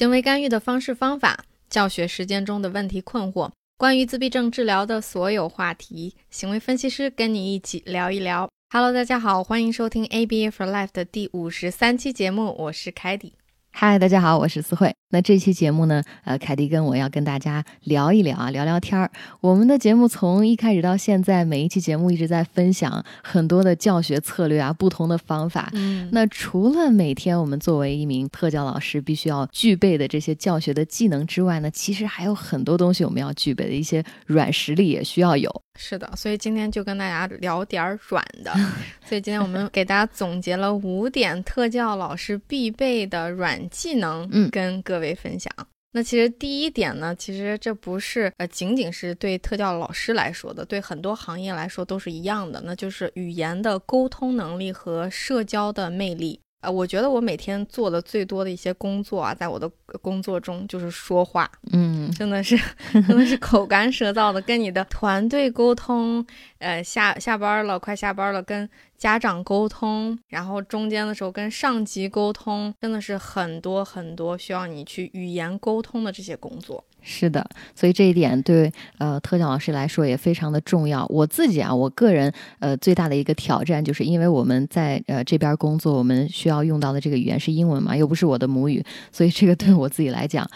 行为干预的方式方法，教学实践中的问题困惑，关于自闭症治疗的所有话题，行为分析师跟你一起聊一聊。Hello，大家好，欢迎收听 ABA for Life 的第五十三期节目，我是凯迪。嗨，大家好，我是思慧。那这期节目呢，呃，凯迪跟我要跟大家聊一聊啊，聊聊天儿。我们的节目从一开始到现在，每一期节目一直在分享很多的教学策略啊，不同的方法。嗯，那除了每天我们作为一名特教老师必须要具备的这些教学的技能之外呢，其实还有很多东西我们要具备的一些软实力也需要有。是的，所以今天就跟大家聊点儿软的。所以今天我们给大家总结了五点特教老师必备的软技能，嗯跟各位分享。那其实第一点呢，其实这不是呃仅仅是对特教老师来说的，对很多行业来说都是一样的，那就是语言的沟通能力和社交的魅力。呃，我觉得我每天做的最多的一些工作啊，在我的工作中就是说话，嗯真的是 真的是口干舌燥的，跟你的团队沟通，呃，下下班了，快下班了，跟家长沟通，然后中间的时候跟上级沟通，真的是很多很多需要你去语言沟通的这些工作。是的，所以这一点对呃特教老师来说也非常的重要。我自己啊，我个人呃最大的一个挑战，就是因为我们在呃这边工作，我们需要用到的这个语言是英文嘛，又不是我的母语，所以这个对我自己来讲。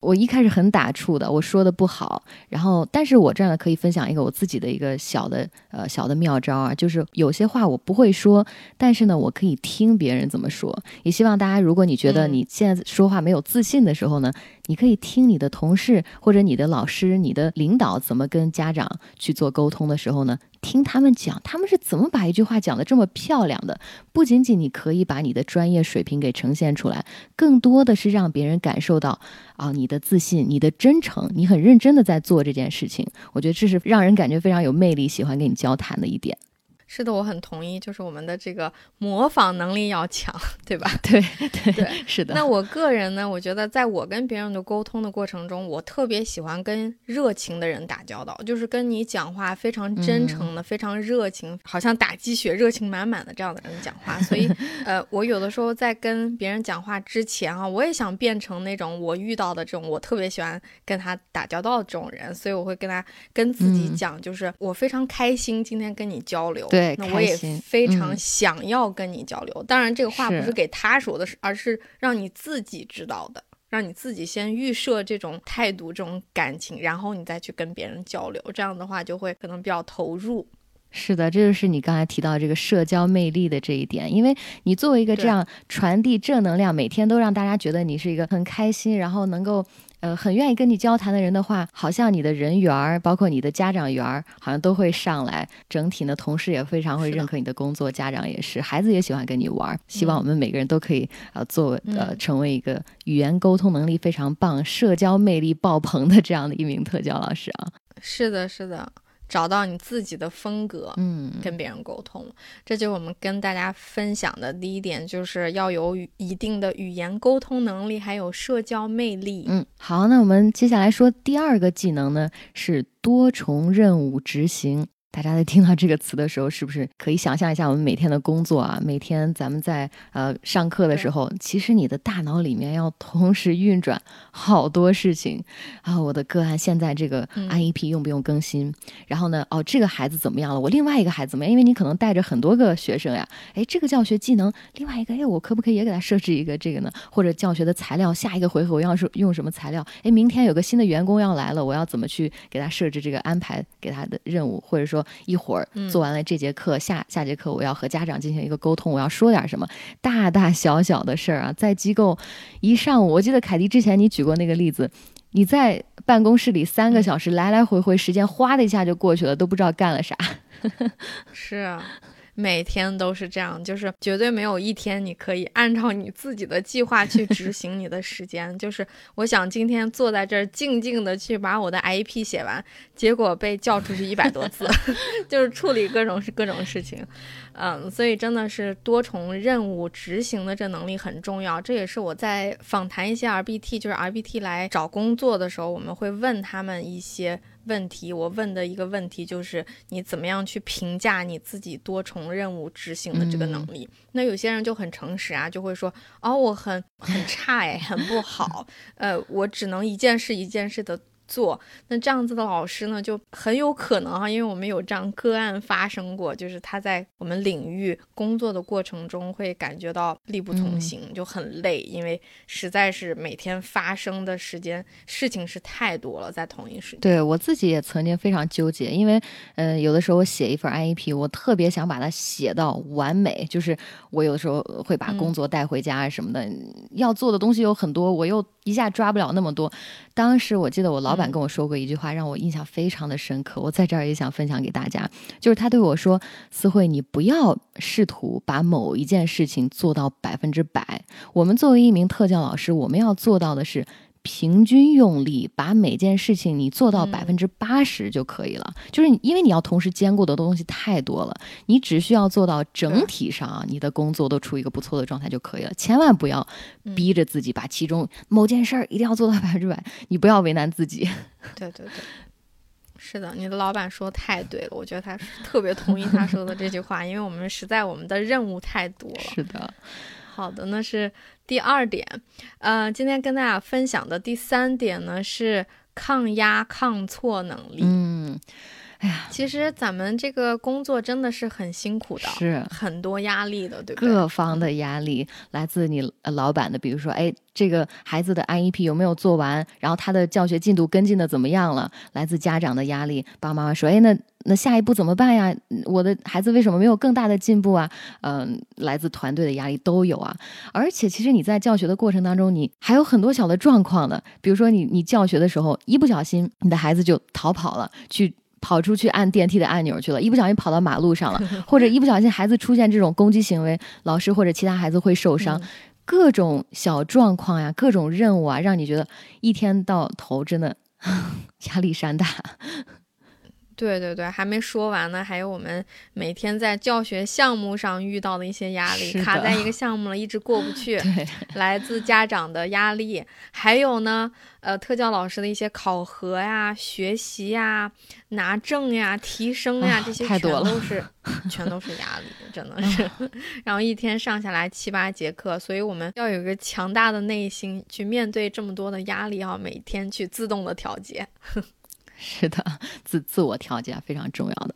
我一开始很打怵的，我说的不好，然后，但是我这样的可以分享一个我自己的一个小的呃小的妙招啊，就是有些话我不会说，但是呢，我可以听别人怎么说。也希望大家，如果你觉得嗯你现在说话没有自信的时候呢，你可以听你的同事或者你的老师、你的领导怎么跟家长去做沟通的时候呢，听他们讲，他们是怎么把一句话讲得这么漂亮的。不仅仅你可以把你的专业水平给呈现出来，更多的是让别人感受到啊你的自信、你的真诚，你很认真的在做这件事情。我觉得这是让人感觉非常有魅力、喜欢跟你交谈的一点。是的，我很同意，就是我们的这个模仿能力要强，对吧？对对对是的。那我个人呢，我觉得在我跟别人的沟通的过程中，我特别喜欢跟热情的人打交道，就是跟你讲话非常真诚的、非常热情，好像打鸡血、热情满满的这样的人讲话。所以，呃，我有的时候在跟别人讲话之前啊，我也想变成那种我遇到的这种我特别喜欢跟他打交道的这种人，所以我会跟他跟自己嗯讲，就是我非常开心今天跟你交流，对那我也非常嗯想要跟你交流。当然，这个话不是是给他说的，是而是让你自己知道的，让你自己先预设这种态度、这种感情，然后你再去跟别人交流。这样的话，就会可能比较投入。是的，这就是你刚才提到这个社交魅力的这一点，因为你作为一个这样传递正能量，每天都让大家觉得你是一个很开心，然后能够呃很愿意跟你交谈的人的话，好像你的人缘儿，包括你的家长缘儿，好像都会上来。整体呢，同事也非常会认可你的工作，家长也是，孩子也喜欢跟你玩儿。希望嗯我们每个人都可以呃做呃嗯成为一个语言沟通能力非常棒、社交魅力爆棚的这样的一名特教老师啊。是的，是的，找到你自己的风格。嗯，跟别人沟通，这就是我们跟大家分享的第一点，就是要有一定的语言沟通能力，还有社交魅力。嗯，好，那我们接下来说第二个技能呢，是多重任务执行。大家在听到这个词的时候，是不是可以想象一下我们每天的工作啊？每天咱们在呃上课的时候，其实你的大脑里面要同时运转好多事情啊。我的个案现在这个嗯 IEP 用不用更新？然后呢，哦，这个孩子怎么样了？我另外一个孩子怎么样？因为你可能带着很多个学生呀，哎，这个教学技能，另外一个，哎，我可不可以也给他设置一个这个呢？或者教学的材料，下一个回合我要是用什么材料？哎，明天有个新的员工要来了，我要怎么去给他设置这个安排给他的任务？或者说一会儿嗯做完了这节课，下下节课我要和家长进行一个沟通，我要说点什么？大大小小的事儿啊，在机构一上午，我记得凯迪之前你举过那个例子。你在办公室里三个小时来来回回，时间哗的一下就过去了，都不知道干了啥。是啊，每天都是这样，就是绝对没有一天你可以按照你自己的计划去执行你的时间。就是我想今天坐在这儿静静的去把我的 IP 写完，结果被叫出去一百多次，就是处理各种各种事情。嗯，所以真的是多重任务执行的这能力很重要。这也是我在访谈一些 RBT，就是 RBT 来找工作的时候，我们会问他们一些。问题，我问的一个问题就是你怎么样去评价你自己多重任务执行的这个能力？那有些人就很诚实啊，就会说哦，我很很差哎，很不好，呃，我只能一件事一件事的。做那这样子的老师呢，就很有可能哈，因为我们有这样个案发生过，就是他在我们领域工作的过程中会感觉到力不从心，就很累，因为实在是每天发生的时间事情是太多了，在同一时间。对我自己也曾经非常纠结，因为嗯，有的时候我写一份 IEP，我特别想把它写到完美，就是我有的时候会把工作带回家什么的，要做的东西有很多，我又一下抓不了那么多。当时我记得我老板跟我说过一句话，让我印象非常的深刻。我在这儿也想分享给大家，就是他对我说：“思慧，你不要试图把某一件事情做到百分之百。我们作为一名特教老师，我们要做到的是。”平均用力，把每件事情你做到百分之八十就可以了。就是因为你要同时兼顾的东西太多了，你只需要做到整体上啊，你的工作都处于一个不错的状态就可以了。千万不要逼着自己把其中某件事儿一定要做到百分之百，你不要为难自己。对对对，是的，你的老板说太对了，我觉得他特别同意他说的这句话，因为我们实在我们的任务太多了。是的。好的，那是第二点，呃，今天跟大家分享的第三点呢是抗压抗挫能力。嗯，哎呀，其实咱们这个工作真的是很辛苦的，是很多压力的，对不对？各方的压力来自你老板的，比如说，哎。这个孩子的 IEP 有没有做完？然后他的教学进度跟进的怎么样了？来自家长的压力，爸爸妈妈说：“哎，那那下一步怎么办呀？我的孩子为什么没有更大的进步啊？”嗯，来自团队的压力都有啊。而且，其实你在教学的过程当中，你还有很多小的状况的。比如说，你你教学的时候，一不小心，你的孩子就逃跑了，去跑出去按电梯的按钮去了，一不小心跑到马路上了，或者一不小心孩子出现这种攻击行为，老师或者其他孩子会受伤。各种小状况呀，各种任务啊，让你觉得一天到头真的 压力山大。对对对，还没说完呢，还有我们每天在教学项目上遇到的一些压力，卡在一个 项目了，一直过不去，来自家长的压力，还有呢，呃，特教老师的一些考核呀、学习呀、拿证呀、提升呀，这些全都是 全都是压力，真的是。然后一天上下来七八节课，所以我们要有一个强大的内心去面对这么多的压力，要每天去自动的调节。是的，自自我调节非常重要的。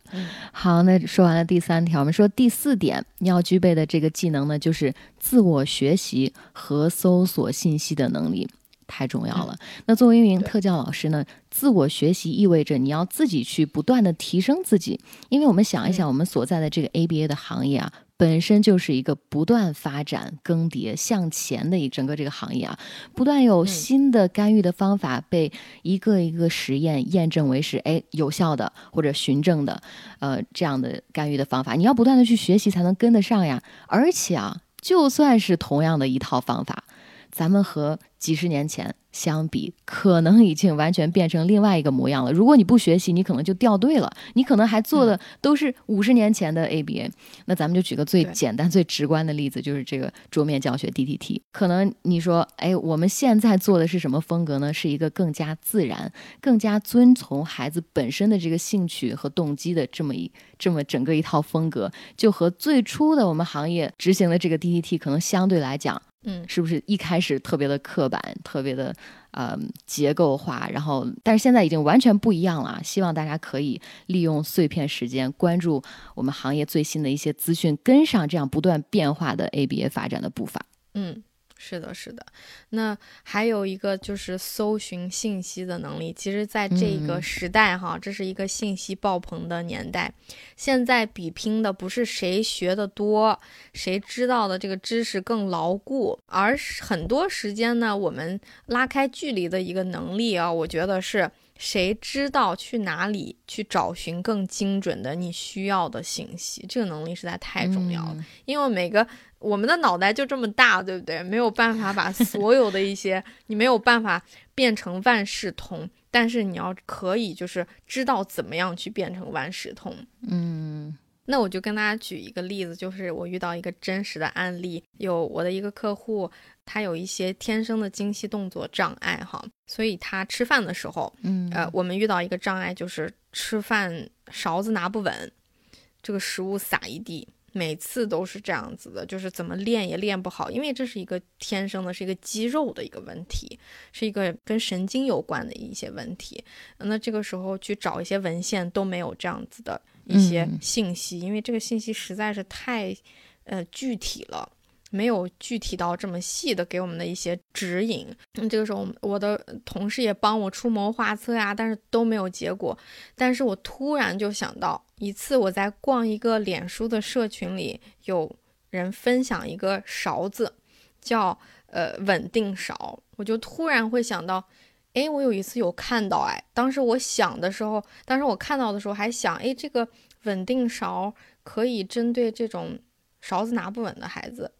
好，那说完了第三条，我们说第四点，你要具备的这个技能呢，就是自我学习和搜索信息的能力，太重要了。那作为一名特教老师呢，自我学习意味着你要自己去不断的提升自己，因为我们想一想，我们所在的这个 ABA 的行业啊。本身就是一个不断发展、更迭、向前的一整个这个行业啊，不断有新的干预的方法被一个一个实验验证为是哎有效的或者循证的，呃这样的干预的方法，你要不断的去学习才能跟得上呀。而且啊，就算是同样的一套方法，咱们和几十年前。相比，可能已经完全变成另外一个模样了。如果你不学习，你可能就掉队了。你可能还做的都是五十年前的 ABA。那咱们就举个最简单、最直观的例子，就是这个桌面教学 DTT。可能你说，哎，我们现在做的是什么风格呢？是一个更加自然、更加遵从孩子本身的这个兴趣和动机的这么一这么整个一套风格，就和最初的我们行业执行的这个 DTT 可能相对来讲。嗯，是不是一开始特别的刻板，特别的呃结构化？然后，但是现在已经完全不一样了。希望大家可以利用碎片时间，关注我们行业最新的一些资讯，跟上这样不断变化的 ABA 发展的步伐。嗯。是的，是的，那还有一个就是搜寻信息的能力。其实，在这个时代，哈，这是一个信息爆棚的年代。现在比拼的不是谁学的多，谁知道的这个知识更牢固，而是很多时间呢，我们拉开距离的一个能力啊。我觉得是谁知道去哪里去找寻更精准的你需要的信息，这个能力实在太重要了，因为每个。我们的脑袋就这么大，对不对？没有办法把所有的一些，你没有办法变成万事通，但是你要可以，就是知道怎么样去变成万事通。嗯。那我就跟大家举一个例子，就是我遇到一个真实的案例，有我的一个客户，他有一些天生的精细动作障碍哈，所以他吃饭的时候，嗯呃，我们遇到一个障碍就是吃饭勺子拿不稳，这个食物撒一地。每次都是这样子的，就是怎么练也练不好，因为这是一个天生的，是一个肌肉的一个问题，是一个跟神经有关的一些问题。那这个时候去找一些文献都没有这样子的一些信息，因为这个信息实在是太，呃，具体了。没有具体到这么细的给我们的一些指引，那这个时候我的同事也帮我出谋划策呀，但是都没有结果。但是我突然就想到，一次我在逛一个脸书的社群里，有人分享一个勺子，叫呃稳定勺，我就突然会想到，哎，我有一次有看到，哎，当时我想的时候，当时我看到的时候还想，哎，这个稳定勺可以针对这种勺子拿不稳的孩子。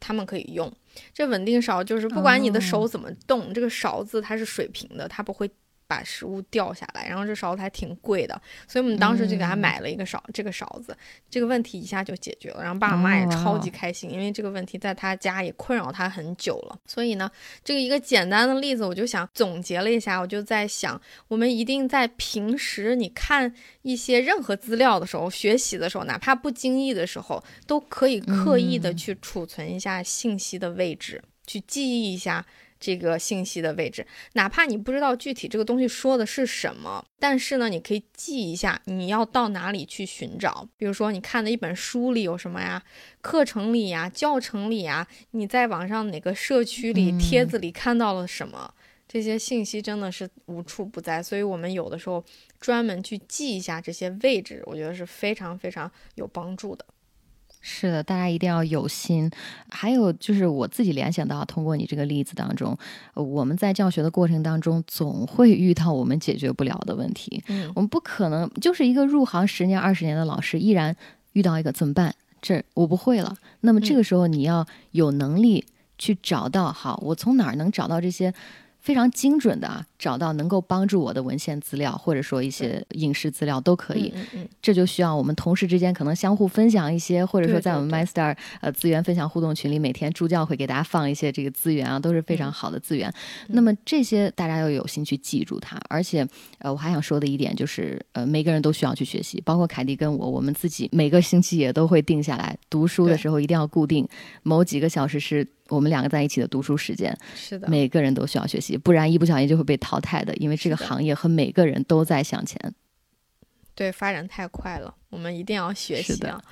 他们可以用这稳定勺，就是不管你的手怎么动，这个勺子它是水平的，它不会。把食物掉下来，然后这勺子还挺贵的，所以我们当时就给他买了一个勺，这个勺子，这个问题一下就解决了。然后爸爸妈妈也超级开心，因为这个问题在他家也困扰他很久了。所以呢，这个一个简单的例子，我就想总结了一下，我就在想，我们一定在平时你看一些任何资料的时候，学习的时候，哪怕不经意的时候，都可以刻意的去储存一下信息的位置，去记忆一下。这个信息的位置，哪怕你不知道具体这个东西说的是什么，但是呢，你可以记一下你要到哪里去寻找。比如说，你看的一本书里有什么呀？课程里呀？教程里呀？你在网上哪个社区里、帖子里看到了什么？这些信息真的是无处不在，所以我们有的时候专门去记一下这些位置，我觉得是非常非常有帮助的。是的，大家一定要有心。还有就是我自己联想到，通过你这个例子当中，我们在教学的过程当中，总会遇到我们解决不了的问题。嗯，我们不可能就是一个入行十年、二十年的老师，依然遇到一个怎么办？这我不会了。那么这个时候，你要有能力去找到，好，我从哪儿能找到这些？非常精准的找到能够帮助我的文献资料，或者说一些影视资料都可以。嗯嗯，这就需要我们同事之间可能相互分享一些，或者说在我们 MyStar 呃资源分享互动群里，每天助教会给大家放一些这个资源啊，都是非常好的资源。那么这些大家要有心去记住它。而且呃，我还想说的一点就是，呃，每个人都需要去学习，包括凯蒂跟我，我们自己每个星期也都会定下来，读书的时候一定要固定某几个小时是。我们两个在一起的读书时间，是的，每个人都需要学习，不然一不小心就会被淘汰的。因为这个行业和每个人都在向前，对，发展太快了，我们一定要学习啊，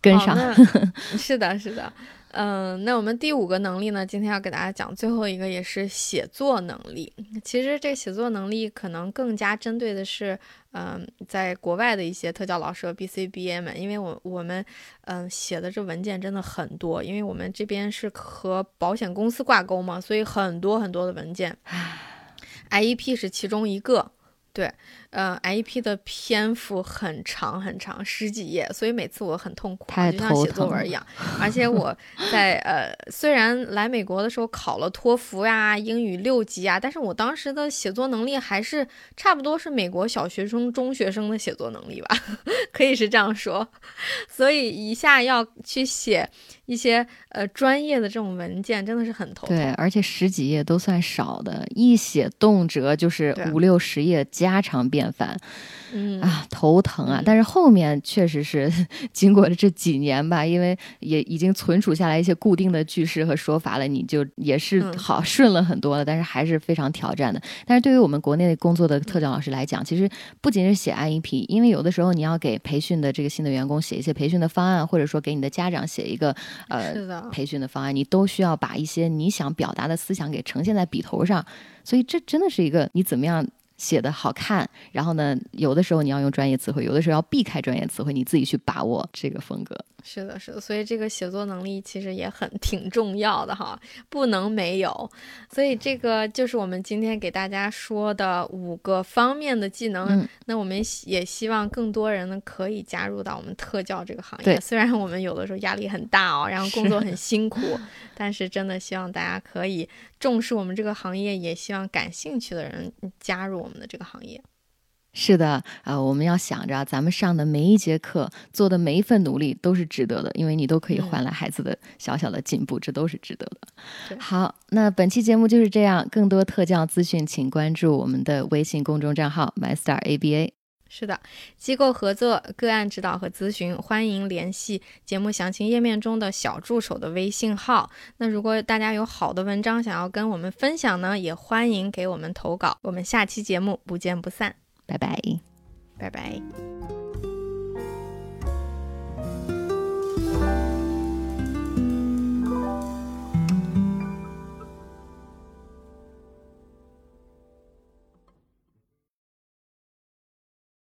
跟上。是的，是的。嗯，那我们第五个能力呢？今天要给大家讲最后一个，也是写作能力。其实这写作能力可能更加针对的是，嗯，在国外的一些特教老师和 BCBA 们，因为我我们嗯写的这文件真的很多，因为我们这边是和保险公司挂钩嘛，所以很多很多的文件，IEP 是其中一个，对。呃，IEP 的篇幅很长很长，十几页，所以每次我很痛苦，就像写作文一样。而且我在呃，虽然来美国的时候考了托福呀、英语六级啊，但是我当时的写作能力还是差不多是美国小学生、中学生的写作能力吧，可以是这样说。所以一下要去写一些呃专业的这种文件，真的是很头疼。对，而且十几页都算少的，一写动辄就是五六十页，家常便。饭，嗯啊，头疼啊！但是后面确实是 经过了这几年吧，因为也已经存储下来一些固定的句式和说法了，你就也是好顺了很多了。但是还是非常挑战的。但是对于我们国内工作的特教老师来讲，其实不仅是写 IEP，因为有的时候你要给培训的这个新的员工写一些培训的方案，或者说给你的家长写一个呃培训的方案，你都需要把一些你想表达的思想给呈现在笔头上。所以这真的是一个你怎么样？写的好看，然后呢，有的时候你要用专业词汇，有的时候要避开专业词汇，你自己去把握这个风格。是的，是的，所以这个写作能力其实也很挺重要的哈，不能没有。所以这个就是我们今天给大家说的五个方面的技能。那我们也希望更多人呢可以加入到我们特教这个行业。虽然我们有的时候压力很大哦，然后工作很辛苦，但是真的希望大家可以重视我们这个行业，也希望感兴趣的人加入我们的这个行业。是的，呃，我们要想着咱们上的每一节课，做的每一份努力都是值得的，因为你都可以换来孩子的小小的进步，这都是值得的。好，那本期节目就是这样，更多特教资讯，请关注我们的微信公众账号 MyStar ABA。是的，机构合作、个案指导和咨询，欢迎联系节目详情页面中的小助手的微信号。那如果大家有好的文章想要跟我们分享呢，也欢迎给我们投稿。我们下期节目不见不散。拜拜，拜拜。